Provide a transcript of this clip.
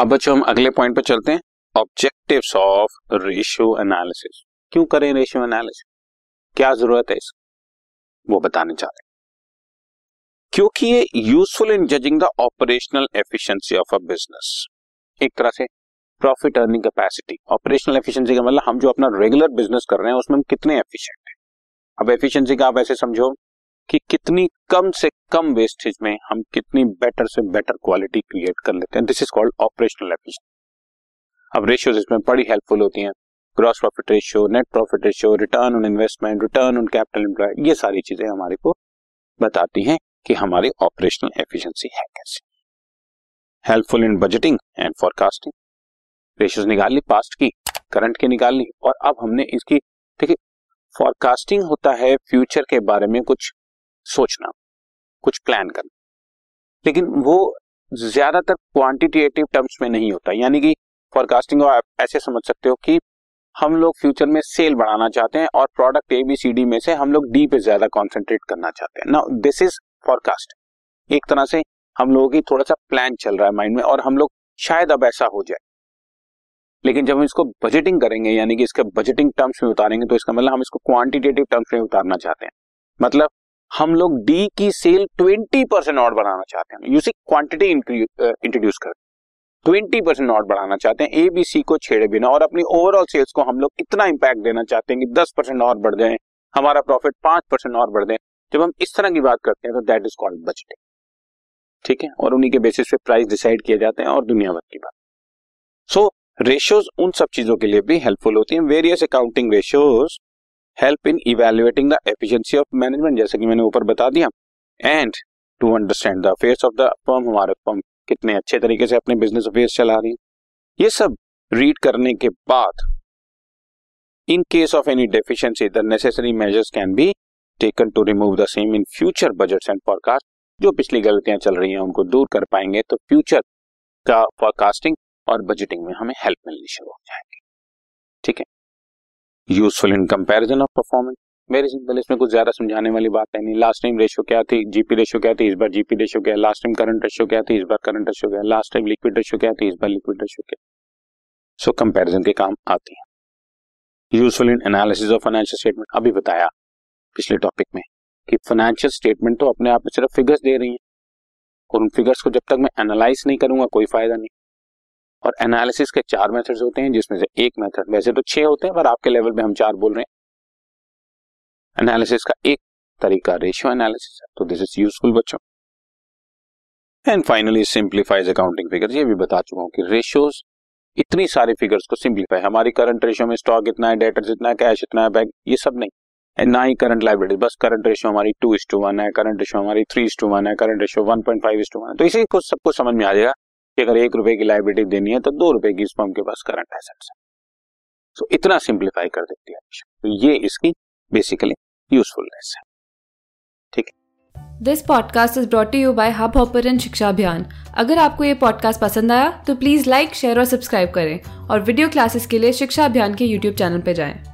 अब बच्चों, हम अगले पॉइंट पे चलते हैं. ऑब्जेक्टिव्स ऑफ़ रेशियो एनालिसिस क्यों करें रेशियो एनालिसिस क्या ज़रूरत है इसकी? वो बताने चाहते हैं. क्योंकि ये useful in judging the operational efficiency of a business एक तरह से profit earning capacity operational efficiency का मतलब हम जो अपना रेगुलर बिज़नेस कर रहे हैं, उसमें हम कितने एफिशिएंट हैं? अब एफिशिएंसी का आप ऐसे समझो कि कितनी कम से कम वेस्टेज में हम कितनी बेटर से बेटर क्वालिटी क्रिएट कर लेते हैं। This is called operational efficiency अब रेशियोज इसमें बड़ी हेल्पफुल होती हैं। Gross profit ratio net profit ratio return on investment return on capital employ ये सारी चीज़ें हमारे को बताती हैं कि हमारी ऑपरेशनल एफिशिएंसी है कैसे। Helpful in budgeting and forecasting ratios निकाल ली पास्ट की करंट की निकाल ली और अब हमने इसकी, देखिए फॉरकास्टिंग होता है फ्यूचर के बारे में कुछ सोचना, कुछ प्लान करना। लेकिन वो ज़्यादातर क्वांटिटेटिव टर्म्स में नहीं होता। यानी कि फॉरकास्टिंग आप ऐसे समझ सकते हो कि हम लोग फ्यूचर में सेल बढ़ाना चाहते हैं और product A B C D में से हम लोग डी पे ज़्यादा कॉन्सेंट्रेट करना चाहते हैं। ना दिस इज़ फॉरकास्ट एक तरह से हम लोगों की थोड़ा सा प्लान चल रहा है माइंड में और हम लोग शायद अब ऐसा हो जाए। लेकिन जब हम इसको बजटिंग करेंगे, यानी कि इसके बजटिंग टर्म्स में उतारेंगे तो इसका मतलब हम इसको क्वांटिटेटिव टर्म्स में उतारना चाहते हैं। मतलब हम लोग डी की सेल ट्वेंटी परसेंट और बढ़ाना चाहते हैं। यूसी क्वांटिटी इंट्रोड्यूस कर। ट्वेंटी परसेंट और बढ़ाना चाहते हैं। ए बी सी को छेड़े बिना और अपनी ओवरऑल सेल्स को हम लोग इतना इंपैक्ट देना चाहते हैं कि दस परसेंट और बढ़ जाए हमारा प्रॉफिट पाँच परसेंट और बढ़ जाए। जब हम इस तरह की बात करते हैं तो दैट इज़ कॉल्ड बजटिंग ठीक है? और उन्हीं के बेसिस पे प्राइस डिसाइड किए जाते हैं और दुनिया भर की बात। सो so, रेशियोज उन सब चीज़ों के लिए भी हेल्पफुल होती हैं। Various accounting ratios help in evaluating the efficiency of management जैसे कि मैंने ऊपर बता दिया। And to understand the affairs of the firm हमारे फर्म कितने अच्छे तरीके से अपने बिज़नेस अफेयर्स चला रही है। ये सब रीड करने के बाद in case of any deficiency the necessary measures can be taken to remove the same in future budget and forecast जो पिछली गलतियाँ चल रही हैं, उनको दूर कर पाएँगे तो फ्यूचर का फॉरकास्टिंग और बजटिंग में हमें हेल्प मिलनी शुरू हो जाएगी। ठीक है? Useful in comparison of performance very simple इसमें कुछ ज़्यादा समझाने वाली बात है नहीं। लास्ट टाइम रेशियो क्या थी? जीपी रेशियो क्या थी? इस बार जीपी रेशियो क्या है? लास्ट टाइम करंट रेशियो क्या थी? इस बार करंट रेशियो क्या है? लास्ट टाइम लिक्विड रेशियो क्या थी? इस बार लिक्विड रेशियो क्या सो कंपैरिजन के काम आती है। Useful in analysis of financial statement अभी बताया पिछले टॉपिक में कि फाइनेंशियल स्टेटमेंट तो अपने आप में सिर्फ़ फिगर्स दे रही है। और उन फिगर्स को जब तक मैं एनालाइज नहीं करूँगा, कोई फ़ायदा नहीं। और एनालिसिस के चार मेथड्स होते हैं, जिसमें से एक मेथड वैसे तो छह होते हैं, पर आपके लेवल पे हम चार बोल रहे हैं। एनालिसिस का एक तरीका रेशियो एनालिसिस है तो दिस इज़ यूजफुल बच्चों। And finally simplifies accounting figures ये भी बता चुका हूँ कि रेशियोज इतनी सारी फिगर्स को सिंप्लीफाई हमारी करंट रेशियो में स्टॉक इतना है डेटर्स इतना है कैश इतना है बैंक ये सब नहीं। ना ही करंट लाइबिलिटी बस करंट रेशियो हमारी टू इज़ टू वन है करंट रेशियो हमारी थ्री इज़ टू वन है current ratio one point five is to one है। तो इसी को सबको समझ में आ जाएगा। कि अगर एक रुपए की लाइबिलिटी देनी है तो दो रुपए की इस फर्म के पास करंट एसेट्स है। सो इतना सिंप्लीफाई कर देती है तो ये इसकी बेसिकली यूजफुलनेस है। ठीक है? This podcast is brought you by Hubhopper Shiksha Abhiyan अगर आपको ये पॉडकास्ट पसंद आया तो प्लीज़ लाइक शेयर और सब्सक्राइब करें। और वीडियो क्लासेस के लिए शिक्षा अभियान के यूट्यूब चैनल पर जाएँ।